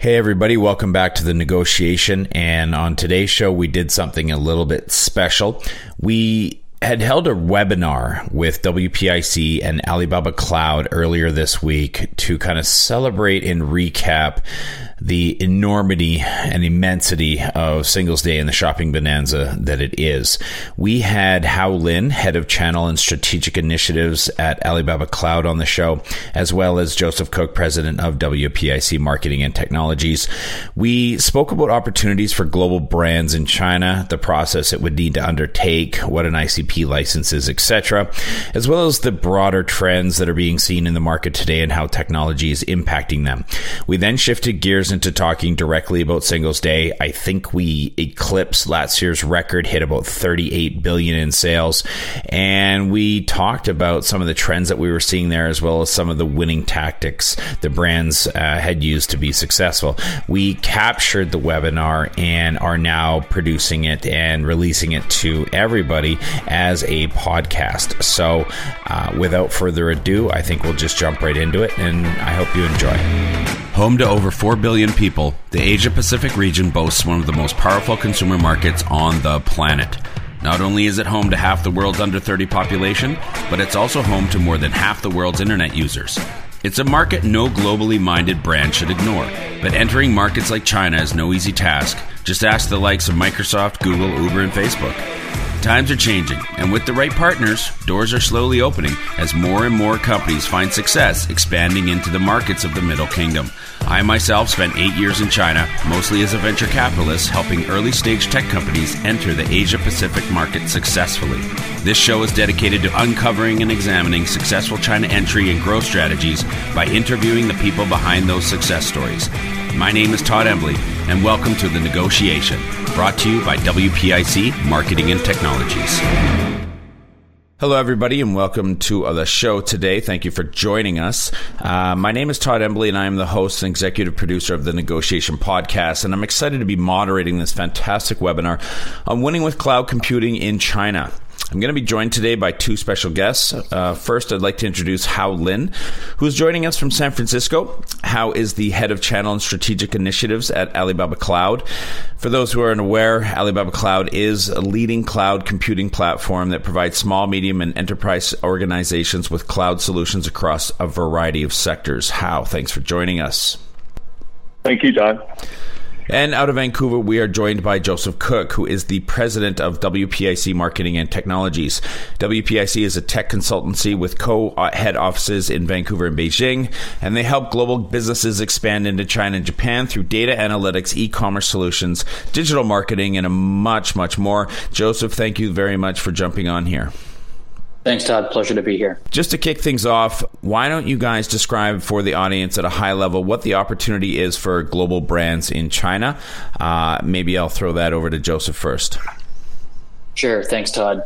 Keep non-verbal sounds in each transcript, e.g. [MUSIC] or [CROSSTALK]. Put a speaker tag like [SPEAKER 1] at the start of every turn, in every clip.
[SPEAKER 1] Hey, everybody, welcome back to the negotiation. And on today's show, we did something a little bit special. We had held a webinar with WPIC and Alibaba Cloud earlier this week to kind of celebrate and recap the enormity and immensity of Singles Day and the shopping bonanza that it is. We had Hao Lin, head of channel and strategic initiatives at Alibaba Cloud, on the show, as well as Joseph Cooke, president of WPIC Marketing and Technologies. We spoke about opportunities for global brands in China, the process it would need to undertake, what an ICP license is, etc., as well as the broader trends that are being seen in the market today and how technology is impacting them. We then shifted gears into talking directly about Singles Day. I think we eclipsed last year's record, hit about 38 billion in sales, and we talked about some of the trends that we were seeing there, as well as some of the winning tactics the brands uh, had used to be successful. We captured the webinar and are now producing it and releasing it to everybody as a podcast. So, uh, without further ado, I think we'll just jump right into it, and I hope you enjoy. Home to over 4 billion people, the Asia Pacific region boasts one of the most powerful consumer markets on the planet. Not only is it home to half the world's under 30 population, but it's also home to more than half the world's internet users. It's a market no globally minded brand should ignore, but entering markets like China is no easy task. Just ask the likes of Microsoft, Google, Uber, and Facebook. Times are changing, and with the right partners, doors are slowly opening as more and more companies find success expanding into the markets of the Middle Kingdom. I myself spent eight years in China, mostly as a venture capitalist, helping early stage tech companies enter the Asia Pacific market successfully. This show is dedicated to uncovering and examining successful China entry and growth strategies by interviewing the people behind those success stories. My name is Todd Embley, and welcome to The Negotiation, brought to you by WPIC Marketing and Technologies. Hello, everybody, and welcome to the show today. Thank you for joining us. Uh, my name is Todd Embley, and I am the host and executive producer of the Negotiation Podcast. And I'm excited to be moderating this fantastic webinar on winning with cloud computing in China. I'm going to be joined today by two special guests. Uh, first, I'd like to introduce Hao Lin, who's joining us from San Francisco. Hao is the head of channel and strategic initiatives at Alibaba Cloud. For those who are unaware, Alibaba Cloud is a leading cloud computing platform that provides small, medium, and enterprise organizations with cloud solutions across a variety of sectors. Hao, thanks for joining us.
[SPEAKER 2] Thank you, John.
[SPEAKER 1] And out of Vancouver, we are joined by Joseph Cooke, who is the president of WPIC Marketing and Technologies. WPIC is a tech consultancy with co head offices in Vancouver and Beijing, and they help global businesses expand into China and Japan through data analytics, e commerce solutions, digital marketing, and much, much more. Joseph, thank you very much for jumping on here.
[SPEAKER 3] Thanks, Todd. Pleasure to be here.
[SPEAKER 1] Just to kick things off, why don't you guys describe for the audience at a high level what the opportunity is for global brands in China? Uh, maybe I'll throw that over to Joseph first.
[SPEAKER 3] Sure. Thanks, Todd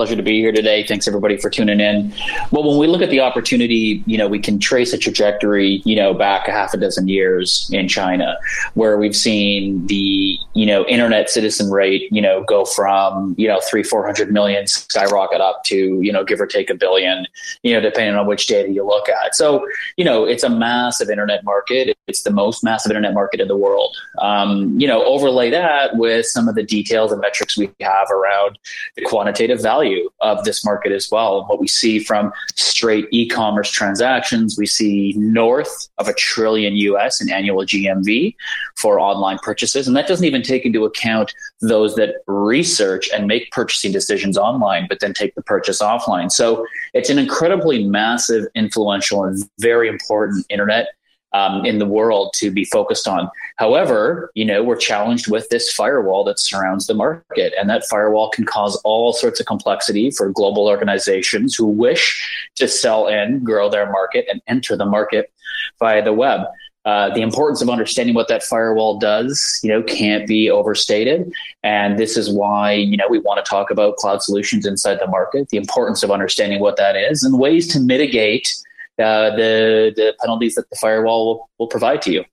[SPEAKER 3] pleasure to be here today. Thanks everybody for tuning in. Well, when we look at the opportunity, you know, we can trace a trajectory, you know, back a half a dozen years in China, where we've seen the, you know, internet citizen rate, you know, go from, you know, three, 400 million skyrocket up to, you know, give or take a billion, you know, depending on which data you look at. So, you know, it's a massive internet market. It's the most massive internet market in the world. Um, you know, overlay that with some of the details and metrics we have around the quantitative value value of this market as well. What we see from straight e-commerce transactions, we see north of a trillion US in annual GMV for online purchases. And that doesn't even take into account those that research and make purchasing decisions online, but then take the purchase offline. So it's an incredibly massive, influential, and very important internet um, in the world to be focused on. However, you know, we're challenged with this firewall that surrounds the market, and that firewall can cause all sorts of complexity for global organizations who wish to sell in, grow their market, and enter the market via the web. Uh, the importance of understanding what that firewall does, you know, can't be overstated. And this is why, you know, we want to talk about cloud solutions inside the market, the importance of understanding what that is and ways to mitigate uh, the the penalties that the firewall will, will provide to you.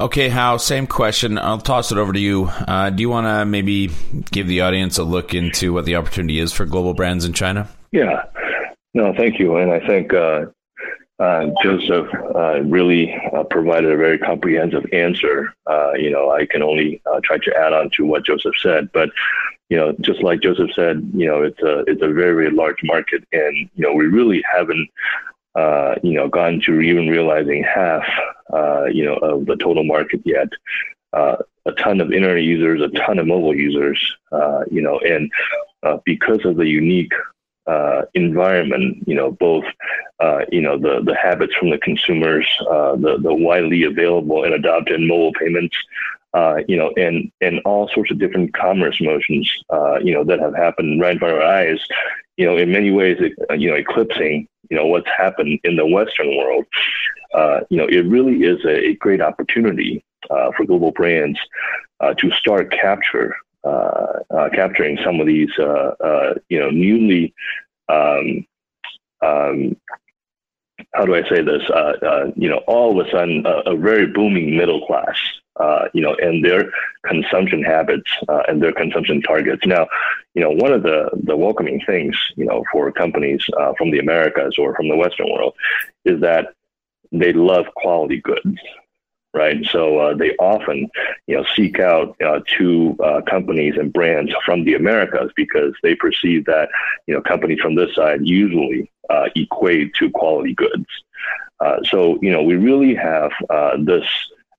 [SPEAKER 1] Okay, Hao, same question. I'll toss it over to you. Uh, do you want to maybe give the audience a look into what the opportunity is for global brands in China?
[SPEAKER 2] Yeah. No, thank you. And I think, uh, Uh, Joseph uh, really uh, provided a very comprehensive answer. Uh, you know, I can only uh, try to add on to what Joseph said, but you know, just like Joseph said, you know, it's a it's a very very large market, and you know, we really haven't uh, you know gone to even realizing half you know of the total market yet. a ton of internet users, a ton of mobile users, you know, and because of the unique uh, environment, you know, both, uh, you know, the, the habits from the consumers, uh, the, the widely available and adopted mobile payments, uh, you know, and, and all sorts of different commerce motions, uh, you know, that have happened right in front of our eyes, you know, in many ways, you know, eclipsing, you know, what's happened in the Western world. Uh, you know, it really is a, great opportunity for global brands to start capture uh, uh, capturing some of these, uh, you know, newly, um, um, how do I say this? you know, all of a sudden, a very booming middle class. Uh, you know, and their consumption habits uh, and their consumption targets. Now, you know, one of the the welcoming things, you know, for companies uh, from the Americas or from the Western world is that they love quality goods right? So uh, they often, you know, seek out uh, to uh, companies and brands from the Americas because they perceive that, you know, companies from this side usually uh, equate to quality goods. Uh, so, you know, we really have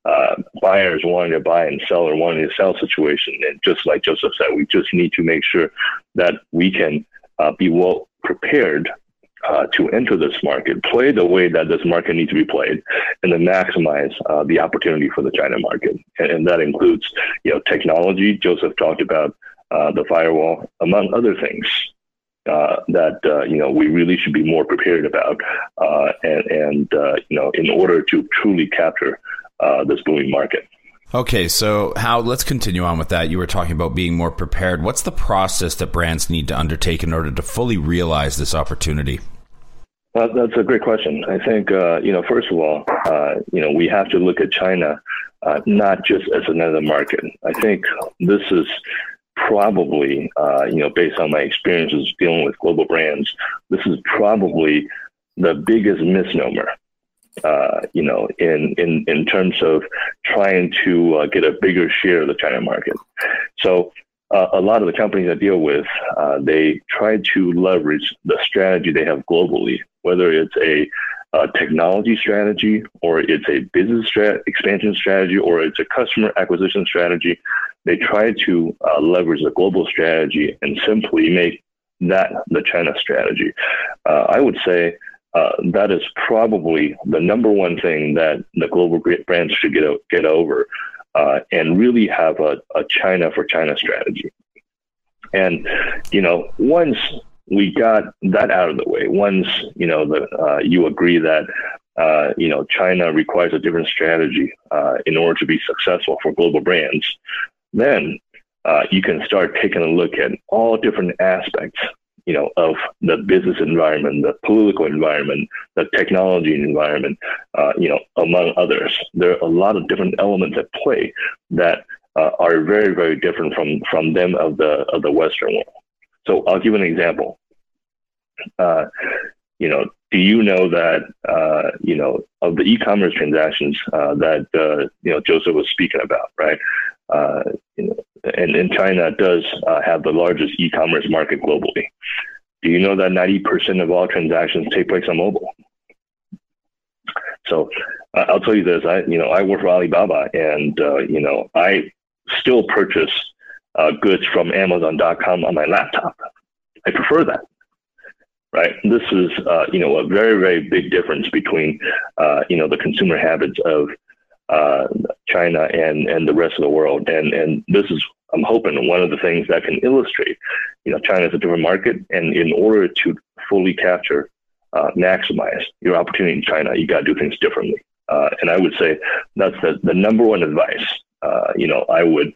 [SPEAKER 2] uh, buyers wanting to buy and seller wanting to sell situation. And just like Joseph said, we just need to make sure that we can be well prepared uh, to enter this market, play the way that this market needs to be played, and then maximize uh, the opportunity for the China market. And, and, that includes, you know, technology. Joseph talked about uh, the firewall, among other things. Uh, that uh, you know we really should be more prepared about, uh, and, and you know in order to truly capture this booming market.
[SPEAKER 1] Okay, so Hao let's continue on with that. You were talking about being more prepared. What's the process that brands need to undertake in order to fully realize this opportunity?
[SPEAKER 2] Well, that's a great question. I think, uh, you know, first of all, uh, you know, we have to look at China uh, not just as another market. I think this is probably, uh, you know, based on my experiences dealing with global brands, this is probably the biggest misnomer. Uh, you know, in, in, in terms of trying to uh, get a bigger share of the China market. So uh, a lot of the companies I deal with, uh, they try to leverage the strategy they have globally, whether it's a, a technology strategy or it's a business strat- expansion strategy or it's a customer acquisition strategy. They try to uh, leverage the global strategy and simply make that the China strategy. Uh, I would say uh, that is probably the number one thing that the global brands should get get over uh, and really have a, a China for China strategy. And, you know, once we got that out of the way, once, you know, the, uh, you agree that, uh, you know, China requires a different strategy uh, in order to be successful for global brands, then uh, you can start taking a look at all different aspects you know, of the business environment, the political environment, the technology environment, uh, you know, among others. There are a lot of different elements at play that uh, are very, very different from from them of the of the Western world. So I'll give an example. Uh, you know, do you know that uh, you know of the e-commerce transactions uh, that uh, you know Joseph was speaking about, right? You know, and, and China does uh, have the largest e-commerce market globally. Do you know that 90% of all transactions take place on mobile? So uh, I'll tell you this, I, you know, I work for Alibaba and, uh, you know, I still purchase uh, goods from Amazon.com on my laptop. I prefer that. Right. This is, uh, you know, a very, very big difference between, uh, you know, the consumer habits of uh, China and and the rest of the world. And and this is I'm hoping one of the things that can illustrate, you know, China is a different market, and in order to fully capture, uh, maximize your opportunity in China, you got to do things differently. Uh, and I would say that's the, the number one advice. Uh, you know, I would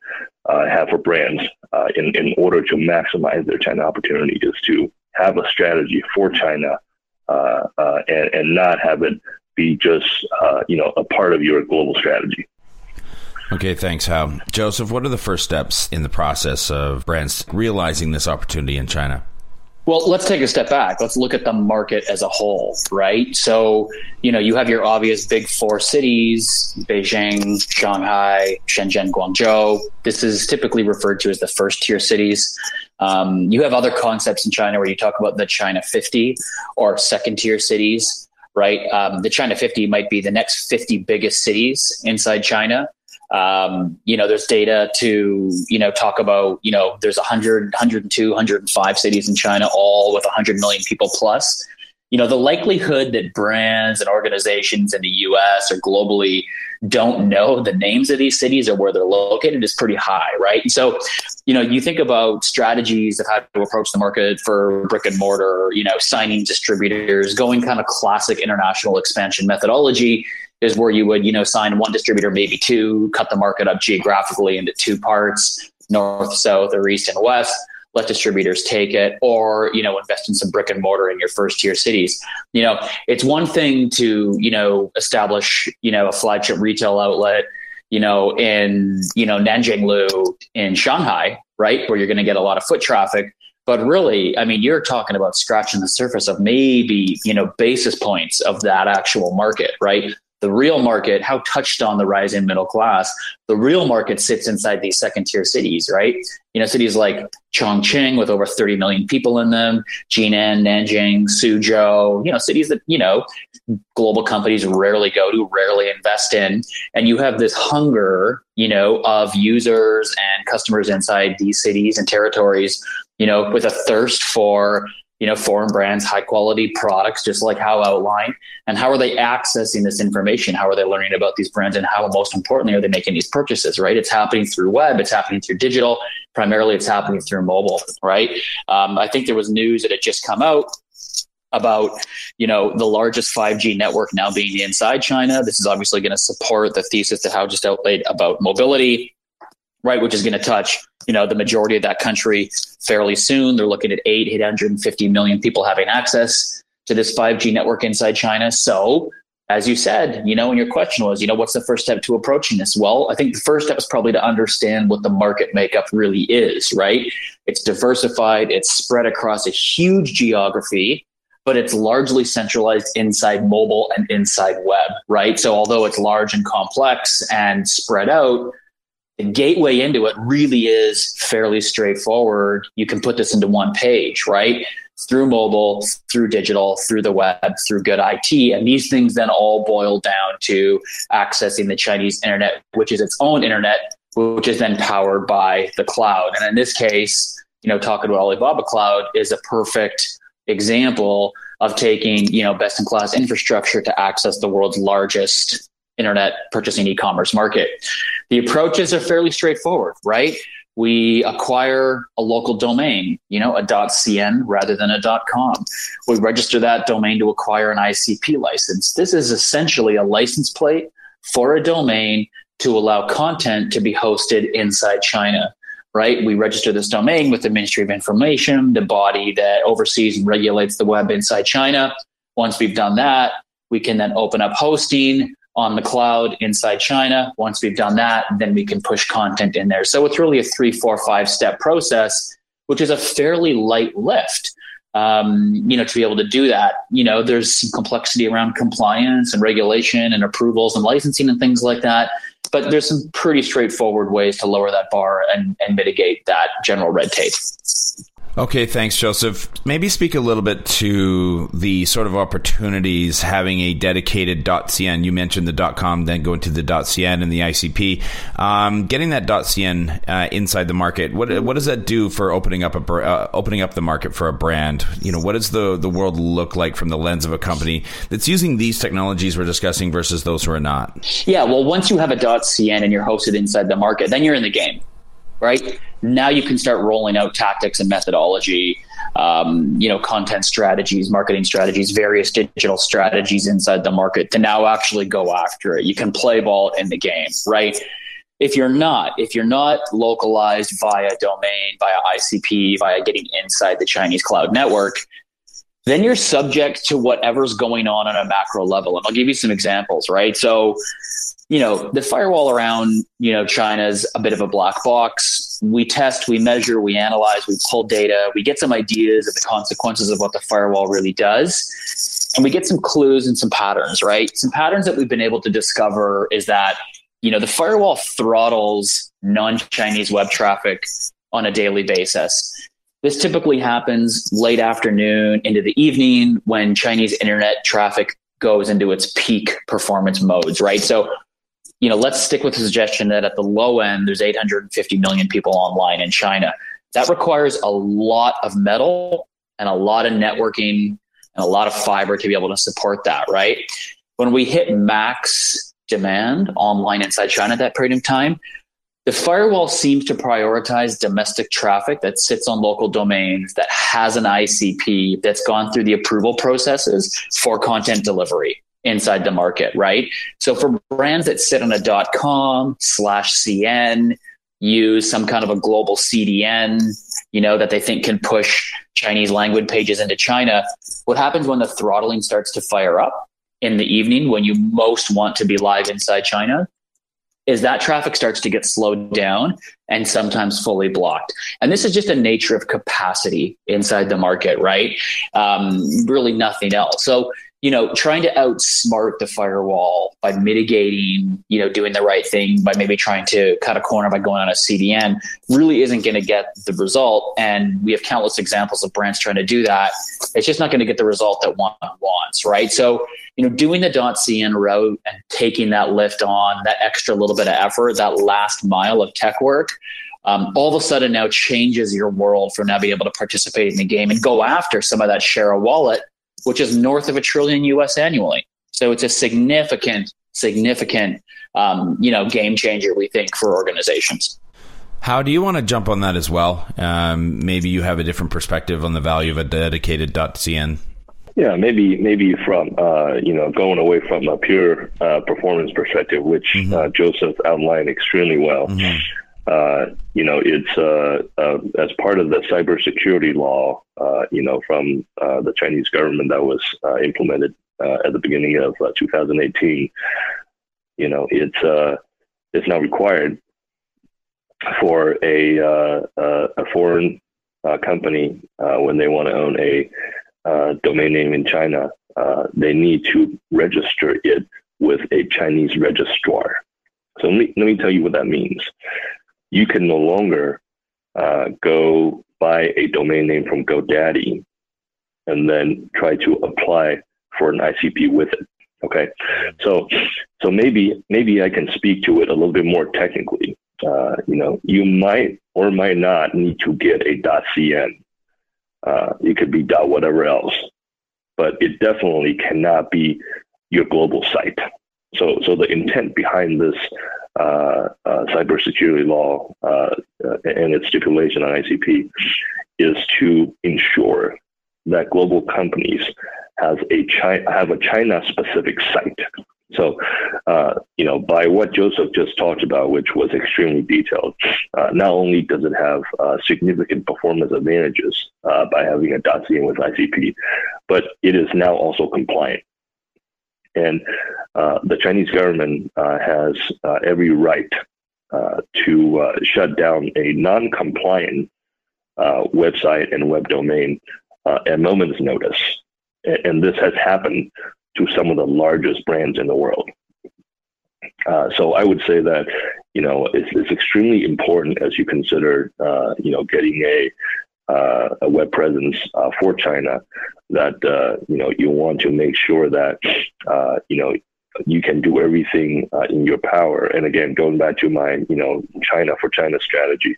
[SPEAKER 2] uh, have for brands uh, in in order to maximize their China opportunity is to have a strategy for China and and not have it be just uh, you know a part of your global strategy.
[SPEAKER 1] Okay, thanks, Hao. Joseph, what are the first steps in the process of brands realizing this opportunity in China?
[SPEAKER 3] Well, let's take a step back. Let's look at the market as a whole, right? So, you know, you have your obvious big four cities Beijing, Shanghai, Shenzhen, Guangzhou. This is typically referred to as the first tier cities. Um, you have other concepts in China where you talk about the China 50 or second tier cities, right? Um, the China 50 might be the next 50 biggest cities inside China. Um, you know, there's data to, you know, talk about, you know, there's 100, 102, 105 cities in China, all with 100 million people plus. You know, the likelihood that brands and organizations in the US or globally don't know the names of these cities or where they're located is pretty high, right? And so, you know, you think about strategies of how to approach the market for brick and mortar, you know, signing distributors, going kind of classic international expansion methodology is where you would, you know, sign one distributor, maybe two, cut the market up geographically into two parts, north, south, or east and west. Let distributors take it, or you know, invest in some brick and mortar in your first tier cities. You know, it's one thing to you know establish you know a flagship retail outlet, you know, in you know Nanjinglu in Shanghai, right, where you're going to get a lot of foot traffic. But really, I mean, you're talking about scratching the surface of maybe you know basis points of that actual market, right? The real market, Hao touched on the rising middle class, the real market sits inside these second tier cities, right? You know, cities like Chongqing with over 30 million people in them, Jinan, Nanjing, Suzhou, you know, cities that, you know, global companies rarely go to, rarely invest in. And you have this hunger, you know, of users and customers inside these cities and territories, you know, with a thirst for you know, foreign brands, high quality products, just like Hao outlined. And how are they accessing this information? How are they learning about these brands? And how, most importantly, are they making these purchases, right? It's happening through web, it's happening through digital. Primarily, it's happening through mobile, right? Um, I think there was news that had just come out about you know the largest 5G network now being inside China. This is obviously going to support the thesis that Hao just outlaid about mobility, right? Which is going to touch you know the majority of that country fairly soon. They're looking at eight, 850 million people having access to this 5G network inside China. So, as you said, you know, and your question was, you know, what's the first step to approaching this? Well, I think the first step is probably to understand what the market makeup really is, right? It's diversified, it's spread across a huge geography, but it's largely centralized inside mobile and inside web, right? So, although it's large and complex and spread out, the gateway into it really is fairly straightforward. You can put this into one page, right? Through mobile, through digital, through the web, through good IT. And these things then all boil down to accessing the Chinese internet, which is its own internet, which is then powered by the cloud. And in this case, you know, talking about Alibaba Cloud is a perfect example of taking, you know, best in class infrastructure to access the world's largest internet purchasing e-commerce market. The approaches are fairly straightforward, right? We acquire a local domain, you know, a .cn rather than a .com. We register that domain to acquire an ICP license. This is essentially a license plate for a domain to allow content to be hosted inside China right? We register this domain with the Ministry of Information, the body that oversees and regulates the web inside China. Once we've done that, we can then open up hosting on the cloud inside China. Once we've done that, then we can push content in there. So it's really a three, four, five step process, which is a fairly light lift. Um, you know, to be able to do that, you know, there's some complexity around compliance and regulation and approvals and licensing and things like that. But there's some pretty straightforward ways to lower that bar and, and mitigate that general red tape.
[SPEAKER 1] Okay, thanks, Joseph. Maybe speak a little bit to the sort of opportunities having a dedicated .cn. You mentioned the .com, then going to the .cn and the ICP. Um, getting that .cn uh, inside the market, what what does that do for opening up a uh, opening up the market for a brand? You know, what does the the world look like from the lens of a company that's using these technologies we're discussing versus those who are not?
[SPEAKER 3] Yeah, well, once you have a .cn and you're hosted inside the market, then you're in the game right? Now you can start rolling out tactics and methodology, um, you know, content strategies, marketing strategies, various digital strategies inside the market to now actually go after it. You can play ball in the game, right? If you're not, if you're not localized via domain, via ICP, via getting inside the Chinese cloud network, then you're subject to whatever's going on on a macro level. And I'll give you some examples, right? So you know, the firewall around, you know, China is a bit of a black box. We test, we measure, we analyze, we pull data, we get some ideas of the consequences of what the firewall really does. And we get some clues and some patterns, right? Some patterns that we've been able to discover is that, you know, the firewall throttles non Chinese web traffic on a daily basis. This typically happens late afternoon into the evening when Chinese internet traffic goes into its peak performance modes, right? So you know, let's stick with the suggestion that at the low end, there's 850 million people online in China. That requires a lot of metal and a lot of networking and a lot of fiber to be able to support that, right? When we hit max demand online inside China at that period of time, the firewall seems to prioritize domestic traffic that sits on local domains that has an ICP that's gone through the approval processes for content delivery inside the market, right? So for brands that sit on a dot .com slash CN, use some kind of a global CDN, you know, that they think can push Chinese language pages into China, what happens when the throttling starts to fire up in the evening when you most want to be live inside China? is that traffic starts to get slowed down and sometimes fully blocked. And this is just a nature of capacity inside the market, right? Um, really nothing else. So you know, trying to outsmart the firewall by mitigating, you know, doing the right thing by maybe trying to cut a corner by going on a CDN really isn't going to get the result. And we have countless examples of brands trying to do that. It's just not going to get the result that one wants, right? So, you know, doing the .cn route and taking that lift on, that extra little bit of effort, that last mile of tech work, um, all of a sudden now changes your world for now being able to participate in the game and go after some of that share of wallet which is north of a trillion US annually. So it's a significant, significant, um, you know, game changer, we think, for organizations.
[SPEAKER 1] Hao do you want to jump on that as well? Um, maybe you have a different perspective on the value of a dedicated .cn.
[SPEAKER 2] Yeah, maybe maybe from uh, you know going away from a pure uh, performance perspective, which mm-hmm. uh, Joseph outlined extremely well. Mm-hmm. Uh, you know, it's uh, uh, as part of the cybersecurity law, uh, you know, from uh, the Chinese government that was implemented at the beginning of 2018. You know, it's it's now required for a a foreign company when they want to own a domain name in China, they need to register it with a Chinese registrar. So let me, let me tell you what that means you can no longer uh, go buy a domain name from GoDaddy and then try to apply for an ICP with it. Okay, so so maybe maybe I can speak to it a little bit more technically. Uh, you know, you might or might not need to get a .cn. Uh, it could be whatever else, but it definitely cannot be your global site. So so the intent behind this uh, uh, cybersecurity law uh, and its stipulation on ICP is to ensure that global companies has a have a China specific site. So, uh, you know, by what Joseph just talked about, which was extremely detailed, uh, not only does it have uh, significant performance advantages by having a .cn with ICP, but it is now also compliant. And uh, the Chinese government uh, has uh, every right uh, to uh, shut down a non compliant website and web domain at moment's notice. And this has happened to some of the largest brands in the world. so I would say that you know it's, it's extremely important as you consider you know getting a uh, a web presence uh, for China that uh, you know you want to make sure that uh, you know you can do everything uh, in your power. And again, going back to my you know China for China strategy,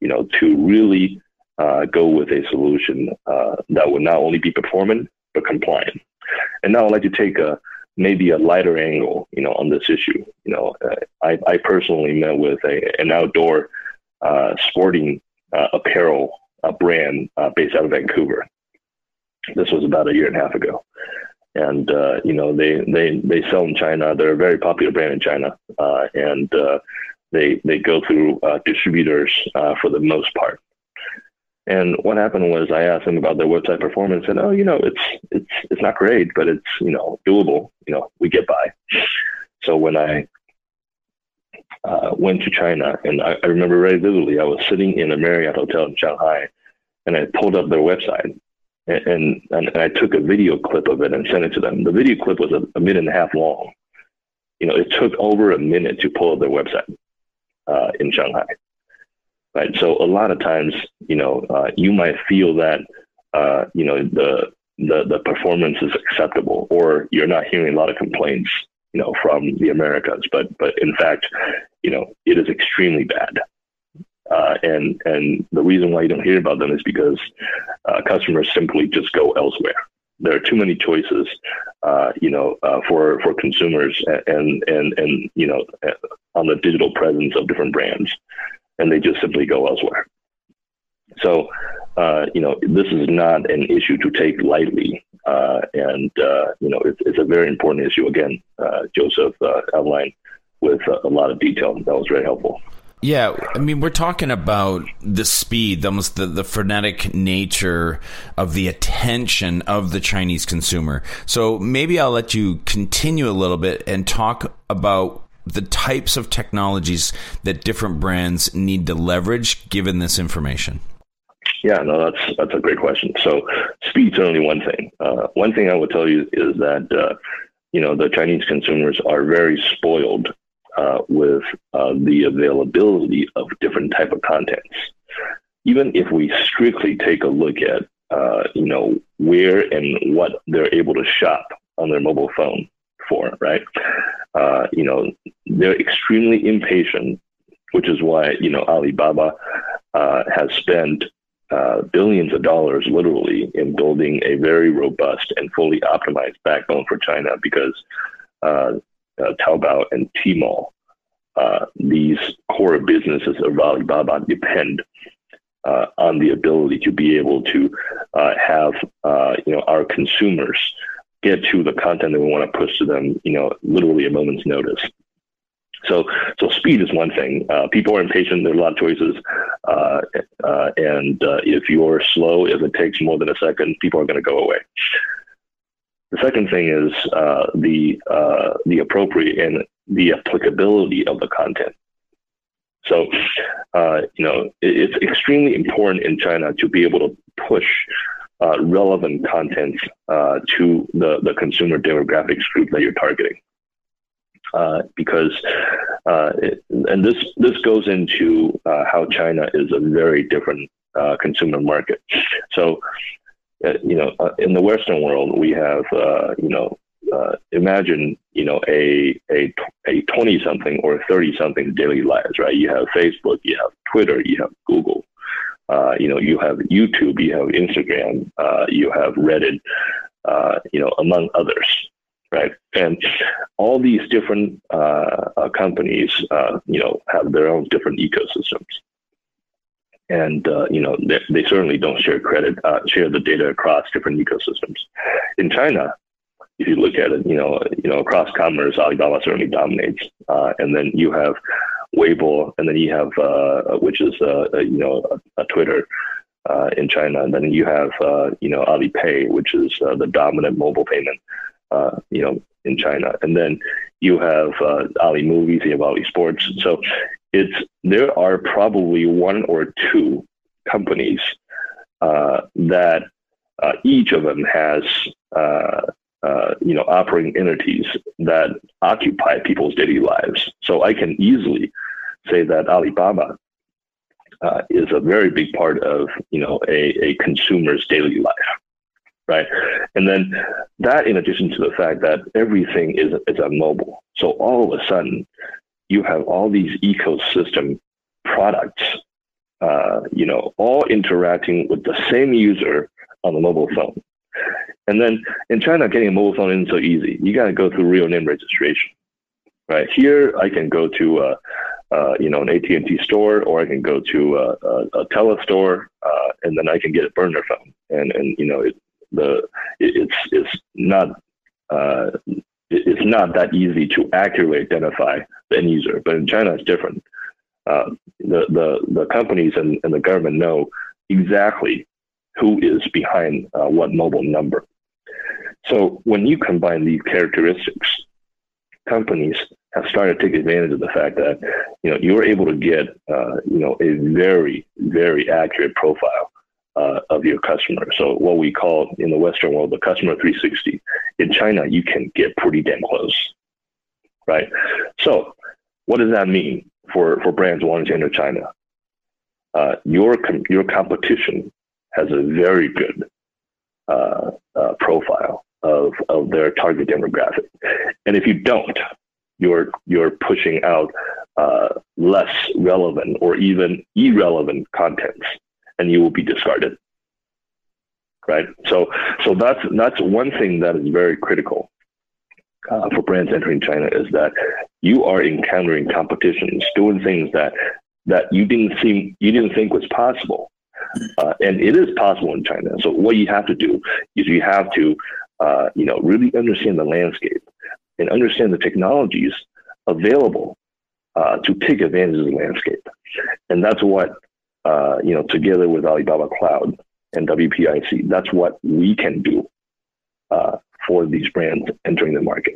[SPEAKER 2] you know to really uh, go with a solution that would not only be performant but compliant. And now I'd like to take a maybe a lighter angle, you know, on this issue. You know, I, I personally met with a, an outdoor sporting apparel a brand uh, based out of Vancouver. This was about a year and a half ago, and uh, you know they they they sell in China. They're a very popular brand in China, uh, and uh, they they go through uh, distributors uh, for the most part. And what happened was I asked them about their website performance, and oh, you know, it's it's it's not great, but it's you know doable. You know, we get by. So when I uh, went to China, and I, I, remember very vividly. I was sitting in a Marriott hotel in Shanghai, and I pulled up their website, and and, and I took a video clip of it and sent it to them. The video clip was a, a minute and a half long. You know, it took over a minute to pull up their website uh, in Shanghai. Right. So a lot of times, you know, uh, you might feel that, uh, you know, the the the performance is acceptable, or you're not hearing a lot of complaints you know, from the Americas. But but in fact, you know, it is extremely bad. Uh, and and the reason why you don't hear about them is because uh, customers simply just go elsewhere. There are too many choices, uh, you know, uh, for for consumers, and and and you know, on the digital presence of different brands, and they just simply go elsewhere. So, uh, you know, this is not an issue to take lightly. Uh, and, uh, you know, it's, it's, a very important issue. Again, uh, Joseph uh, outlined with a lot of detail. That was very helpful.
[SPEAKER 1] Yeah, I mean, we're talking about the speed, almost the, the frenetic nature of the attention of the Chinese consumer. So maybe I'll let you continue a little bit and talk about the types of technologies that different brands need to leverage given this information.
[SPEAKER 2] Yeah, no, that's that's a great question. So speed's only one thing. Uh, one thing I will tell you is that uh, you know the Chinese consumers are very spoiled uh, with uh, the availability of different type of contents. Even if we strictly take a look at uh, you know where and what they're able to shop on their mobile phone for, right? Uh, you know they're extremely impatient, which is why you know Alibaba has spent uh, billions of dollars literally in building a very robust and fully optimized backbone for China because uh, uh, Taobao and Tmall, uh, these core businesses of Alibaba depend uh, on the ability to be able to uh, have you know our consumers get to the content that we want to push to them, you know, literally a moment's notice. So, so speed is one thing. Uh, people are impatient. There are a lot of choices, uh, uh, and uh, if you're slow, if it takes more than a second, people are going to go away. The second thing is uh, the uh, the appropriate and the applicability of the content. So, you know, it, it's extremely important in China to be able to push relevant content to the the consumer demographics group that you're targeting uh, because uh, it, and this this goes into uh, how China is a very different uh, consumer market. So, uh, you know, uh, in the Western world, we have you know. uh, imagine, you know, a a a twenty something or thirty something daily lives, right? You have Facebook, you have Twitter, you have Google, uh, you know, you have YouTube, you have Instagram, uh, you have Reddit, you know, among others right? And all these different uh, uh, companies, uh, you know, have their own different ecosystems, and uh, you know, they, they, certainly don't share credit, uh, share the data across different ecosystems. In China, if you look at it, you know, you know, across commerce, Alibaba certainly dominates, uh, and then you have Weibo, and then you have, which is, you know, a, a Twitter. in China, and then you have, you know, Alipay, which is the dominant mobile payment uh, you know, in China. And then you have uh, Ali Movies, you have Ali Sports. So it's there are probably one or two companies uh, that uh, each of them has uh, uh, you know operating entities that occupy people's daily lives. So I can easily say that Alibaba uh, is a very big part of you know a, a consumer's daily life right? And then that, in addition to the fact that everything is is on mobile, so all of a sudden you have all these ecosystem products, uh, you know, all interacting with the same user on the mobile phone. And then in China, getting a mobile phone isn't so easy. You got to go through real name registration, right? Here, I can go to uh, uh, you know, an AT&T store, or I can go to a, a, a tele store, uh, and then I can get a burner phone. And, and you know, it, the it's it's not uh, it's not that easy to accurately identify the end user. But in China, it's different. Uh, the the the companies and, and the government know exactly who is behind uh, what mobile number. So when you combine these characteristics, companies have started to take advantage of the fact that you know you're able to get uh, you know a very very accurate profile uh, of your customer. So what we call in the Western world the customer 360. In China, you can get pretty damn close, right? So what does that mean for for brands wanting to enter China? Uh, your com- your competition has a very good uh, uh, profile of of their target demographic, and if you don't, you're you're pushing out uh, less relevant or even irrelevant contents, and you will be discarded. Right. So so that's that's one thing that is very critical uh, for brands entering China is that you are encountering competitions doing things that that you didn't think you didn't think was possible, uh, and it is possible in China. So what you have to do is you have to uh, you know really understand the landscape and understand the technologies available uh, to take advantage of the landscape. And that's what, uh, you know, together with Alibaba Cloud and WPIC, that's what we can do uh, for these brands entering the market.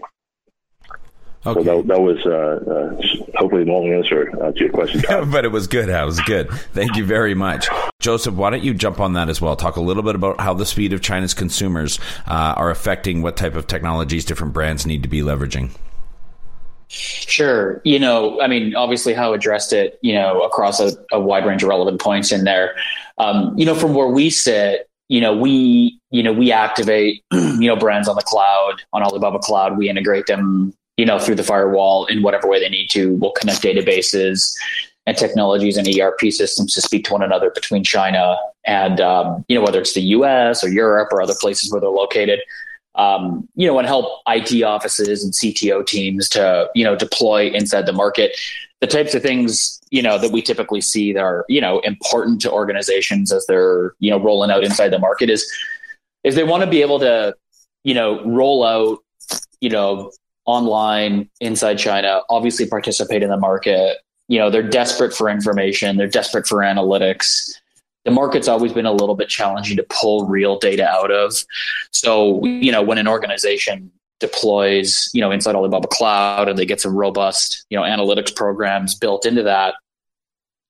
[SPEAKER 2] Okay. So that, that was uh, uh, hopefully a long answer uh, to your question. [LAUGHS]
[SPEAKER 1] but it was good. It was good. Thank you very much. Joseph, why don't you jump on that as well? Talk a little bit about how the speed of China's consumers uh, are affecting what type of technologies different brands need to be leveraging.
[SPEAKER 3] Sure. You know, I mean, obviously, Hao addressed it, you know, across a, a wide range of relevant points in there. Um, you know, from where we sit, you know, we, you know, we activate, [CLEARS THROAT] you know, brands on the cloud, on Alibaba Cloud. We integrate them you know, through the firewall in whatever way they need to. We'll connect databases and technologies and ERP systems to speak to one another between China and, um, you know, whether it's the US or Europe or other places where they're located. Um, you know, and help IT offices and CTO teams to, you know, deploy inside the market. The types of things, you know, that we typically see that are, you know, important to organizations as they're, you know, rolling out inside the market is, is they want to be able to, you know, roll out, you know, online inside China, obviously participate in the market. You know, they're desperate for information, they're desperate for analytics. The market's always been a little bit challenging to pull real data out of. So, you know, when an organization deploys, you know, inside Alibaba Cloud and they get some robust, you know, analytics programs built into that,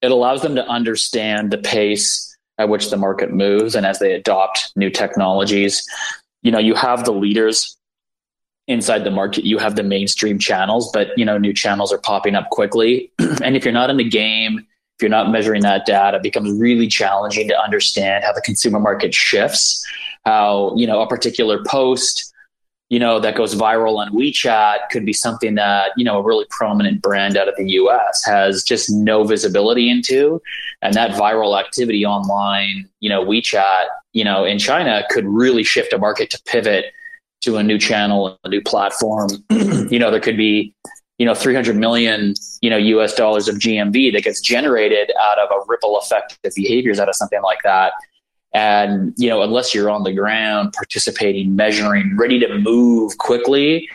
[SPEAKER 3] it allows them to understand the pace at which the market moves and as they adopt new technologies. You know, you have the leaders inside the market you have the mainstream channels but you know new channels are popping up quickly [CLEARS THROAT] and if you're not in the game if you're not measuring that data it becomes really challenging to understand how the consumer market shifts how you know a particular post you know that goes viral on WeChat could be something that you know a really prominent brand out of the US has just no visibility into and that viral activity online you know WeChat you know in China could really shift a market to pivot to a new channel, a new platform. [CLEARS THROAT] you know, there could be, you know, 300 million, you know, US dollars of GMV that gets generated out of a ripple effect of behaviors out of something like that. And, you know, unless you're on the ground participating, measuring, ready to move quickly,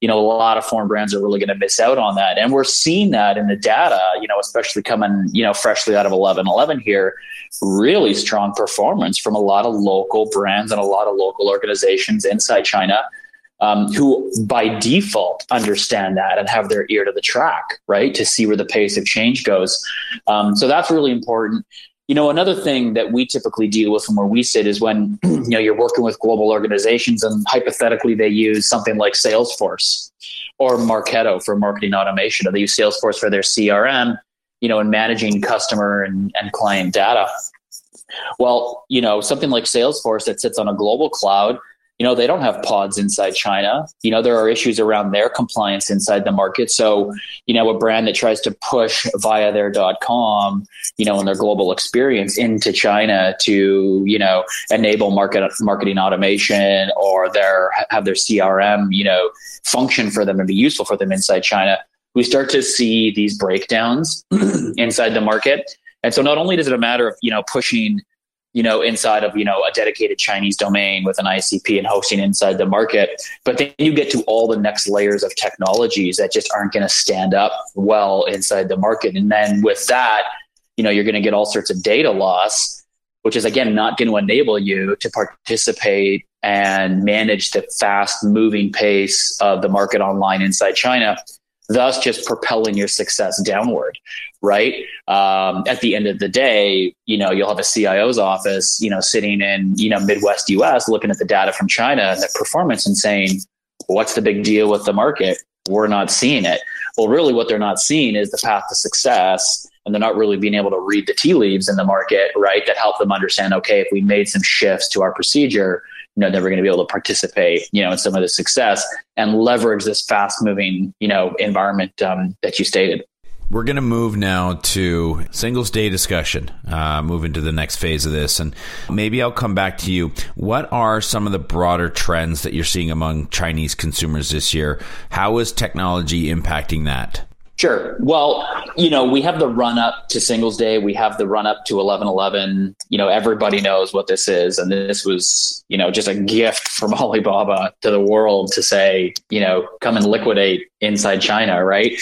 [SPEAKER 3] you know, a lot of foreign brands are really going to miss out on that. And we're seeing that in the data, you know, especially coming, you know, freshly out of 11 11 here, really strong performance from a lot of local brands and a lot of local organizations inside China. Um, who by default understand that and have their ear to the track, right, to see where the pace of change goes. Um, so that's really important. You know, another thing that we typically deal with from where we sit is when [CLEARS THROAT] you know you're working with global organizations and hypothetically they use something like Salesforce or Marketo for marketing automation, or they use Salesforce for their CRM, you know, and managing customer and, and client data. Well, you know, something like Salesforce that sits on a global cloud you know they don't have pods inside china. You know there are issues around their compliance inside the market. So you know a brand that tries to push via their com you know and their global experience into china to you know enable market marketing automation or their have their crm you know function for them and be useful for them inside china we start to see these breakdowns [CLEARS THROAT] inside the market. And so not only does it a matter of you know pushing you know, inside of, you know, a dedicated Chinese domain with an ICP and hosting inside the market. But then you get to all the next layers of technologies that just aren't going to stand up well inside the market. And then with that, you know, you're going to get all sorts of data loss, which is again not going to enable you to participate and manage the fast moving pace of the market online inside China. Thus just propelling your success downward, right? Um, at the end of the day, you know, you'll have a CIO's office, you know, sitting in, you know, Midwest US looking at the data from China and the performance and saying, what's the big deal with the market? We're not seeing it. Well, really, what they're not seeing is the path to success. And they're not really being able to read the tea leaves in the market, right? That help them understand, okay, if we made some shifts to our procedure, you know, never going to be able to participate, you know, in some of the success and leverage this fast moving, you know, environment um, that you stated.
[SPEAKER 1] We're going to move now to Singles Day discussion, uh, move into the next phase of this. And maybe I'll come back to you. What are some of the broader trends that you're seeing among Chinese consumers this year? How is technology impacting that?
[SPEAKER 3] Sure. Well, you know, we have the run up to Singles Day. We have the run up to 1111. You know, everybody knows what this is. And this was, you know, just a gift from [LAUGHS] Alibaba to the world to say, you know, come and liquidate inside China, right?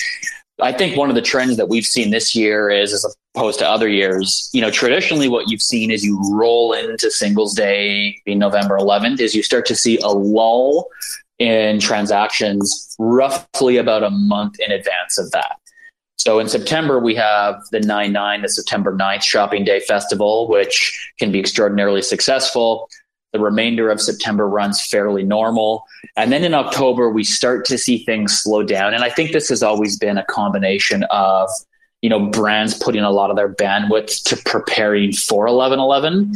[SPEAKER 3] I think one of the trends that we've seen this year is, as opposed to other years, you know, traditionally what you've seen is you roll into Singles Day, being November 11th, is you start to see a lull in transactions roughly about a month in advance of that. So in September, we have the 9 9, the September 9th Shopping Day Festival, which can be extraordinarily successful. The remainder of September runs fairly normal. And then in October, we start to see things slow down. And I think this has always been a combination of, you know, brands putting a lot of their bandwidth to preparing for 1111,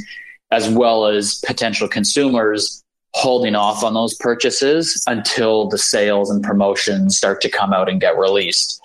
[SPEAKER 3] as well as potential consumers holding off on those purchases until the sales and promotions start to come out and get released.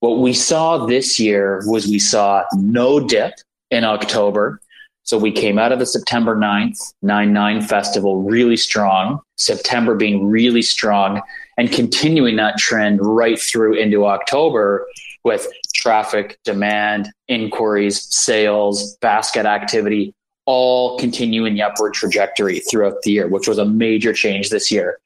[SPEAKER 3] What we saw this year was we saw no dip in October. So we came out of the September 9th 9 9 festival really strong, September being really strong, and continuing that trend right through into October with traffic, demand, inquiries, sales, basket activity all continue in the upward trajectory throughout the year, which was a major change this year.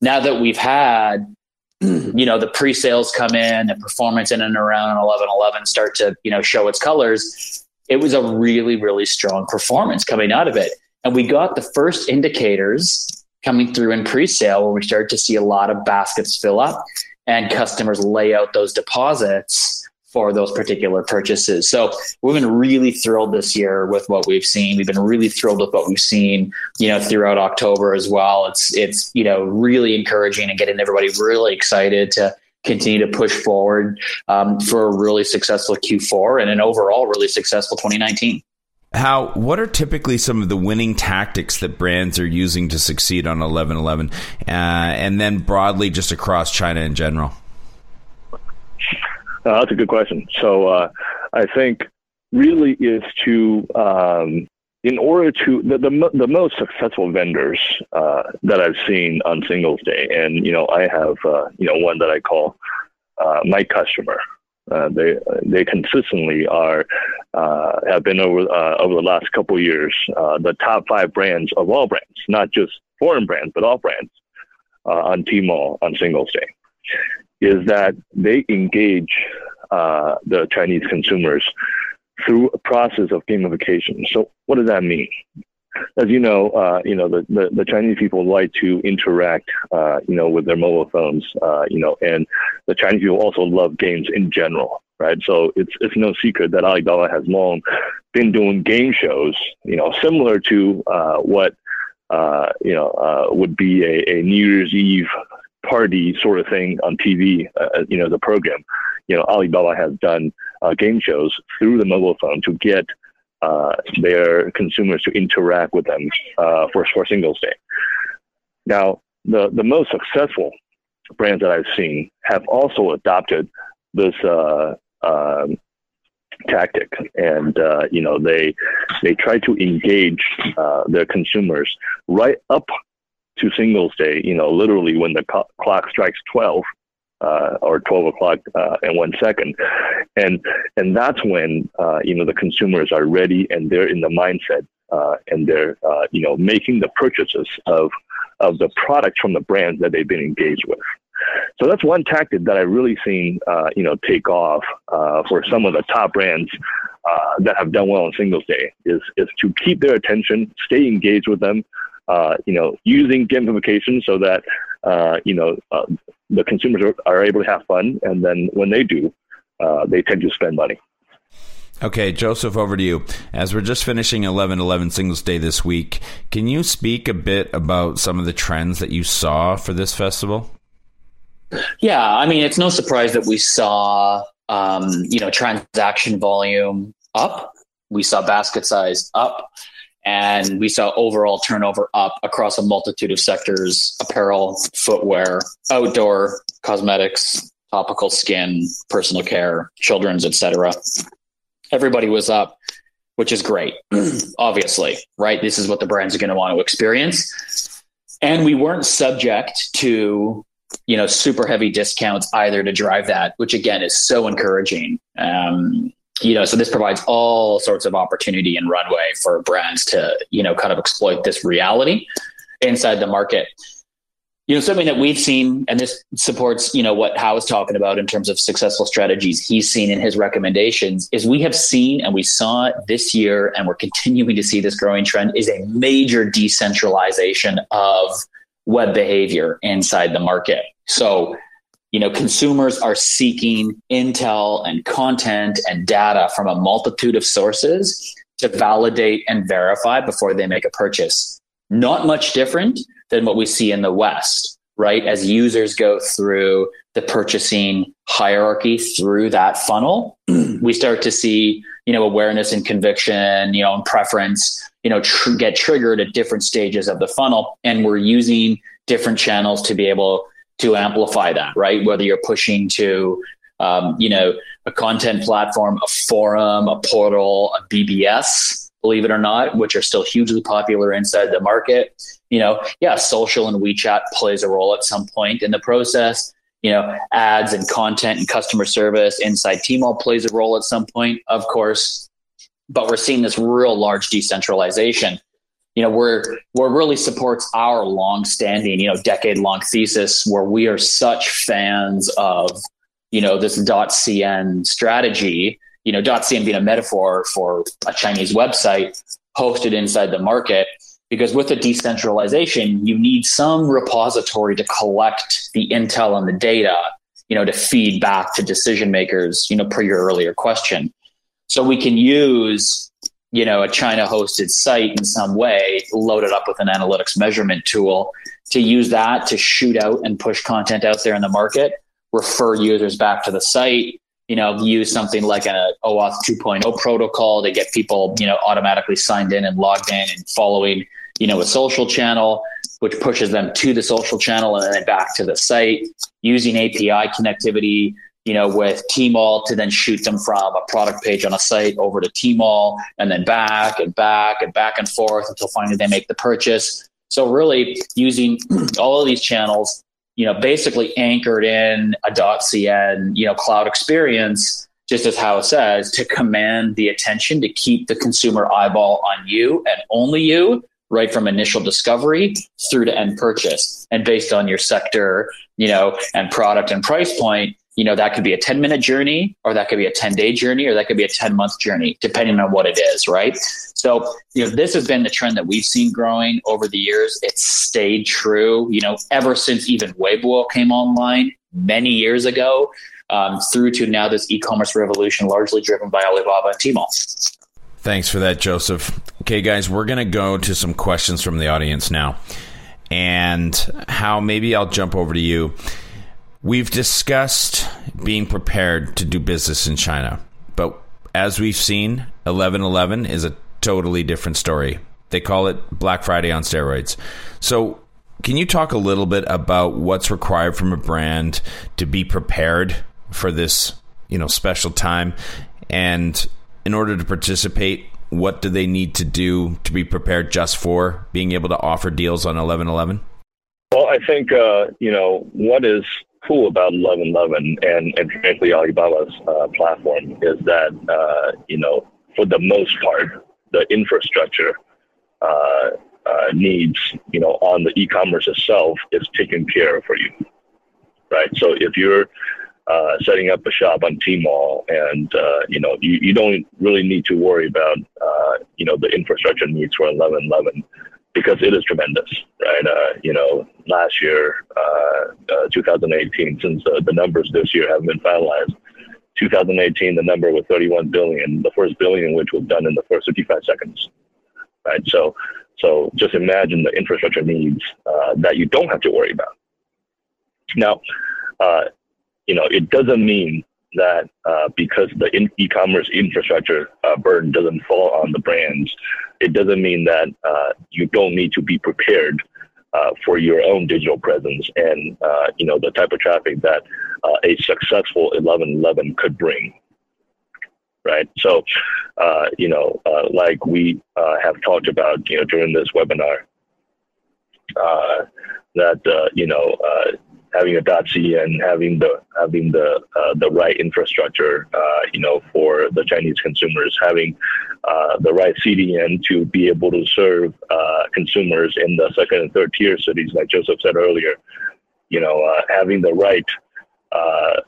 [SPEAKER 3] Now that we've had, [CLEARS THROAT] you know, the pre-sales come in and performance in and around 11 11 start to, you know, show its colors, it was a really, really strong performance coming out of it. And we got the first indicators coming through in pre-sale where we started to see a lot of baskets fill up and customers lay out those deposits for those particular purchases. So we've been really thrilled this year with what we've seen. We've been really thrilled with what we've seen, you know, throughout October as well. It's it's you know really encouraging and getting everybody really excited to continue to push forward um, for a really successful Q4 and an overall really successful 2019.
[SPEAKER 1] How what are typically some of the winning tactics that brands are using to succeed on 1111 uh, and then broadly just across China in general?
[SPEAKER 2] Uh, that's a good question. So uh, I think really is to um, in order to the, the, the most successful vendors uh, that I've seen on Singles Day, and you know I have uh, you know one that I call uh, my customer. Uh, they they consistently are have been over over the last couple years the top five brands of all brands, not just foreign brands but all brands on Tmall on Singles Day is that they engage uh, the Chinese consumers through a process of gamification. So what does that mean? As you know, uh, you know the, the, the, Chinese people like to interact, uh, you know, with their mobile phones, uh, you know, and the Chinese people also love games in general, right? So it's it's no secret that Alibaba has long been doing game shows, you know, similar to uh, what uh, you know would be a, a New Year's Eve party sort of thing on TV, uh, you know, the program. You know, Alibaba has done uh, game shows through the mobile phone to get uh, their consumers to interact with them uh, for for Singles Day. Now, the the most successful brands that I've seen have also adopted this uh, um, tactic, and uh, you know they they try to engage their consumers right up to Singles Day, you know, literally when the co- clock strikes 12 uh, or 12 o'clock uh, and one second. And, and that's when, uh, you know, the consumers are ready and they're in the mindset uh, and they're, uh, you know, making the purchases of, of the products from the brands that they've been engaged with. So that's one tactic that I've really seen, uh, you know, take off for some of the top brands that have done well on Singles Day is, is to keep their attention, stay engaged with them, uh, you know, using gamification so that uh, you know, uh, the consumers are, are, able to have fun, and then when they do, uh, they tend to spend money.
[SPEAKER 1] Okay, Joseph, over to you. As we're just finishing 11 11 Singles Day this week, can you speak a bit about some of the trends that you saw for this festival?
[SPEAKER 3] Yeah, I mean, it's no surprise that we saw, um, you know, transaction volume up. We saw basket size up and we saw overall turnover up across a multitude of sectors apparel footwear outdoor cosmetics topical skin personal care children's etc everybody was up which is great [CLEARS THROAT] obviously right? This is what the brands are going to want to experience. And we weren't subject to you know super heavy discounts either to drive that which again is so encouraging. Um, you know, so this provides all sorts of opportunity and runway for brands to, you know, kind of exploit this reality inside the market. You know, something that we've seen, and this supports, you know, what Hao was talking about in terms of successful strategies he's seen in his recommendations, is we have seen and we saw it this year, and we're continuing to see this growing trend, is a major decentralization of web behavior inside the market. So you know consumers are seeking intel and content and data from a multitude of sources to validate and verify before they make a purchase. Not much different than what we see in the west right? As users go through the purchasing hierarchy through that funnel [CLEARS THROAT] we start to see you know awareness and conviction you know and preference you know tr- get triggered at different stages of the funnel. And we're using different channels to be able to amplify that, right? Whether you're pushing to, um, you know, a content platform, a forum, a portal, a BBS, believe it or not, which are still hugely popular inside the market. You know, yeah, social and WeChat plays a role at some point in the process. You know, ads and content and customer service inside Tmall plays a role at some point, of course. But we're seeing this real large decentralization you know, we're where really supports our long-standing, you know, decade-long thesis where we are such fans of, you know, this .cn strategy. You know, .cn being a metaphor for a Chinese website hosted inside the market. Because with the decentralization, you need some repository to collect the intel and the data, you know, to feed back to decision makers, you know, per your earlier question. So we can use you know a China hosted site in some way, load it up with an analytics measurement tool to use that to shoot out and push content out there in the market, refer users back to the site. You know, use something like an OAuth 2.0 protocol to get people, you know, automatically signed in and logged in and following, you know, a social channel, which pushes them to the social channel and then back to the site using API connectivity you know, with Tmall to then shoot them from a product page on a site over to Tmall and then back and back and back and forth until finally they make the purchase. So really using [CLEARS THROAT] all of these channels, you know, basically anchored in a dot .cn, you know, cloud experience, just as Hao says, to command the attention to keep the consumer eyeball on you and only you, right from initial discovery through to end purchase. And based on your sector, you know, and product and price point, you know that could be a 10 minute journey or that could be a 10 day journey or that could be a 10 month journey depending on what it is right? So you know this has been the trend that we've seen growing over the years. It's stayed true you know ever since even weibo came online many years ago um, through to now this e-commerce revolution largely driven by alibaba and tmall.
[SPEAKER 1] Thanks for that joseph. Okay guys we're going to go to some questions from the audience now. And Hao maybe i'll jump over to you We've discussed being prepared to do business in China, but as we've seen, 1111 is a totally different story. They call it Black Friday on steroids. So, can you talk a little bit about what's required from a brand to be prepared for this, you know, special time and in order to participate, what do they need to do to be prepared just for being able to offer deals on 1111?
[SPEAKER 2] Well, I think uh, you know what is cool about 1111 and, and and frankly Alibaba's uh, platform is that, uh, you know, for the most part, the infrastructure uh, uh, needs, you know, on the e-commerce itself is taken care of for you, right? So if you're uh, setting up a shop on Tmall and, uh, you know, you, you don't really need to worry about, you know, the infrastructure needs for 1111 because it is tremendous, right? Uh, you know, last year, uh, uh 2018, since uh, the numbers this year haven't been finalized, 2018 the number was 31 billion, the first billion which was done in the first 55 seconds, right? So, so just imagine the infrastructure needs uh, that you don't have to worry about. Now, you know, it doesn't mean that uh, because the in- e-commerce infrastructure uh, burden doesn't fall on the brands, it doesn't mean that uh, you don't need to be prepared uh, for your own digital presence and uh, you know the type of traffic that uh, a successful 1111 could bring. Right. So, you know, like we have talked about, you know, during this webinar, that you know having a .cn, having the having the uh, the right infrastructure, uh, you know, for the Chinese consumers, having uh, the right CDN to be able to serve uh, consumers in the second and third tier cities, like Joseph said earlier, you know, uh, having the right uh,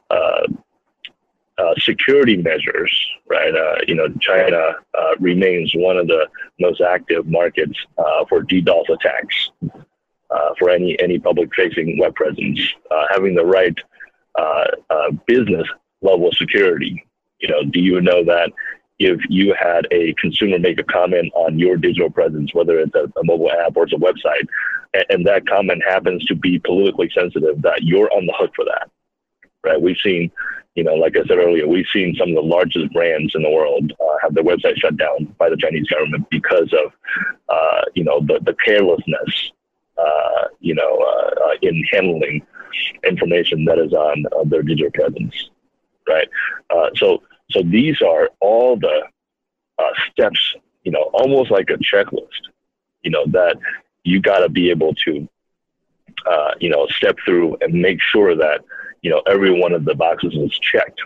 [SPEAKER 2] security measures, right? you know, China remains one of the most active markets for DDoS attacks uh, for any any public facing web presence, uh, having the right uh, uh, business level security. You know, do you know that if you had a consumer make a comment on your digital presence, whether it's a, a mobile app or it's a website, and, and, that comment happens to be politically sensitive, that you're on the hook for that, right? We've seen, you know, like I said earlier, we've seen some of the largest brands in the world uh, have their website shut down by the Chinese government because of, uh, you know, the, the carelessness uh, you know, uh, uh, in handling information that is on their digital presence, right? so, so these are all the steps, you know, almost like a checklist, you know, that you got to be able to, you know, step through and make sure that, you know, every one of the boxes is checked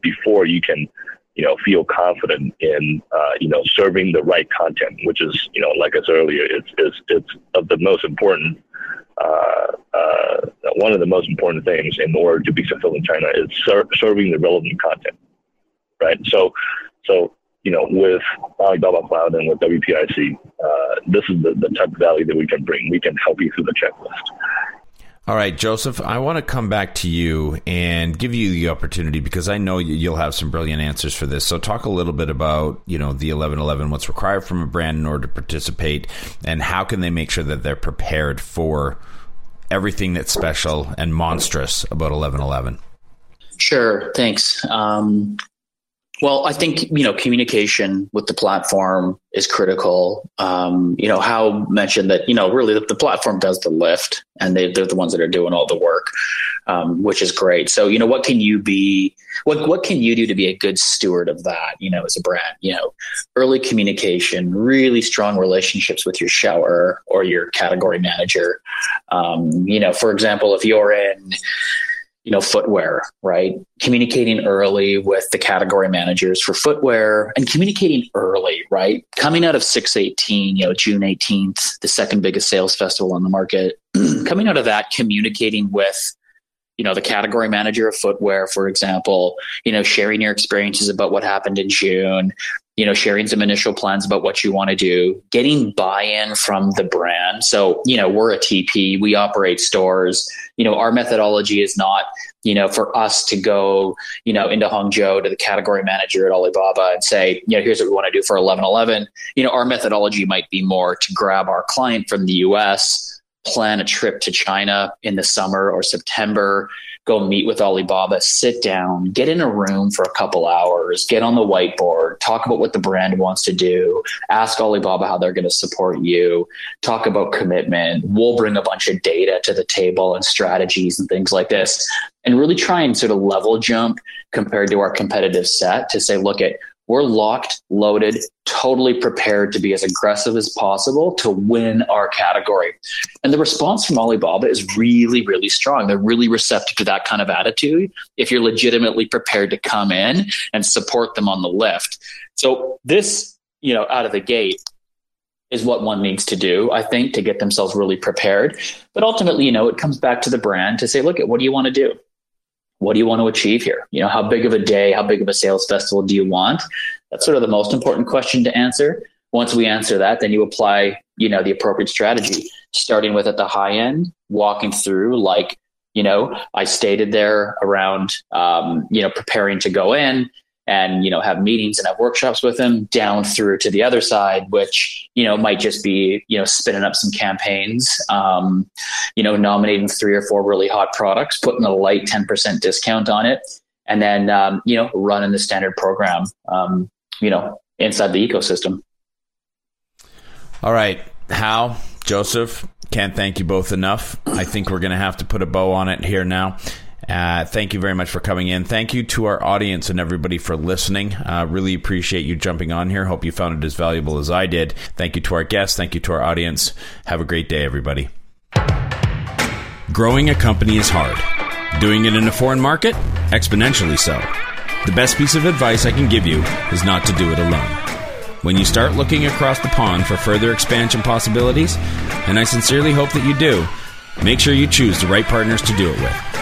[SPEAKER 2] before you can you know, feel confident in, uh, you know, serving the right content, which is, you know, like I said earlier, it's, it's, it's of the most important, uh, uh, one of the most important things in order to be successful in China is ser- serving the relevant content, right? So, so, you know, with Alibaba Cloud and with WPIC, uh, this is the, the type of value that we can bring. We can help you through the checklist.
[SPEAKER 1] All right, Joseph, I want to come back to you and give you the opportunity because I know you'll have some brilliant answers for this. So talk a little bit about, you know, the 1111, what's required from a brand in order to participate and how can they make sure that they're prepared for everything that's special and monstrous about 1111?
[SPEAKER 3] Sure, thanks. Um, well, I think you know communication with the platform is critical. Um, you know, Hao mentioned that you know really the, the platform does the lift, and they, they're the ones that are doing all the work, um, which is great. So you know, what can you be? What what can you do to be a good steward of that? You know, as a brand, you know, early communication, really strong relationships with your xiaoer or your category manager. Um, you know, for example, if you're in you know, footwear, right? Communicating early with the category managers for footwear and communicating early, right? Coming out of 618, you know, June 18th, the second biggest sales festival on the market, [CLEARS THROAT] coming out of that, communicating with, you know, the category manager of footwear, for example, you know, sharing your experiences about what happened in June, you know, sharing some initial plans about what you want to do, getting buy-in from the brand. So, you know, we're a TP, we operate stores. You know, our methodology is not, you know, for us to go, you know, into Hangzhou to the category manager at Alibaba and say, you know, here's what we want to do for 1111. You know, our methodology might be more to grab our client from the US, plan a trip to China in the summer or September, go meet with Alibaba, sit down, get in a room for a couple hours, get on the whiteboard, talk about what the brand wants to do, ask Alibaba how they're going to support you, talk about commitment. We'll bring a bunch of data to the table and strategies and things like this, and really try and sort of level jump compared to our competitive set to say, look at we're locked, loaded, totally prepared to be as aggressive as possible to win our category. And the response from Alibaba is really, really strong. They're really receptive to that kind of attitude if you're legitimately prepared to come in and support them on the lift. So, this, you know, out of the gate, is what one needs to do, I think, to get themselves really prepared. But ultimately, you know, it comes back to the brand to say, look at what do you want to do? What do you want to achieve here? You know, how big of a day, how big of a sales festival do you want? That's sort of the most important question to answer. once we answer that, then you apply, you know, the appropriate strategy, starting with at the high end, walking through like, you know, I stated there around, um, you know, preparing to go in and, you know, have meetings and have workshops with them down through to the other side, which, you know, might just be, you know, spinning up some campaigns, um, you know, nominating three or four really hot products, putting a light 10% discount on it, and then, um, you know, running the standard program, um, you know, inside the ecosystem.
[SPEAKER 1] All right, Hao, Joseph, can't thank you both enough. I think we're going to have to put a bow on it here now. Uh, thank you very much for coming in. Thank you to our audience and everybody for listening. Uh, really appreciate you jumping on here. Hope you found it as valuable as I did. Thank you to our guests. Thank you to our audience. Have a great day, everybody. Growing a company is hard. Doing it in a foreign market? Exponentially so. The best piece of advice I can give you is not to do it alone. When you start looking across the pond for further expansion possibilities, and I sincerely hope that you do, make sure you choose the right partners to do it with.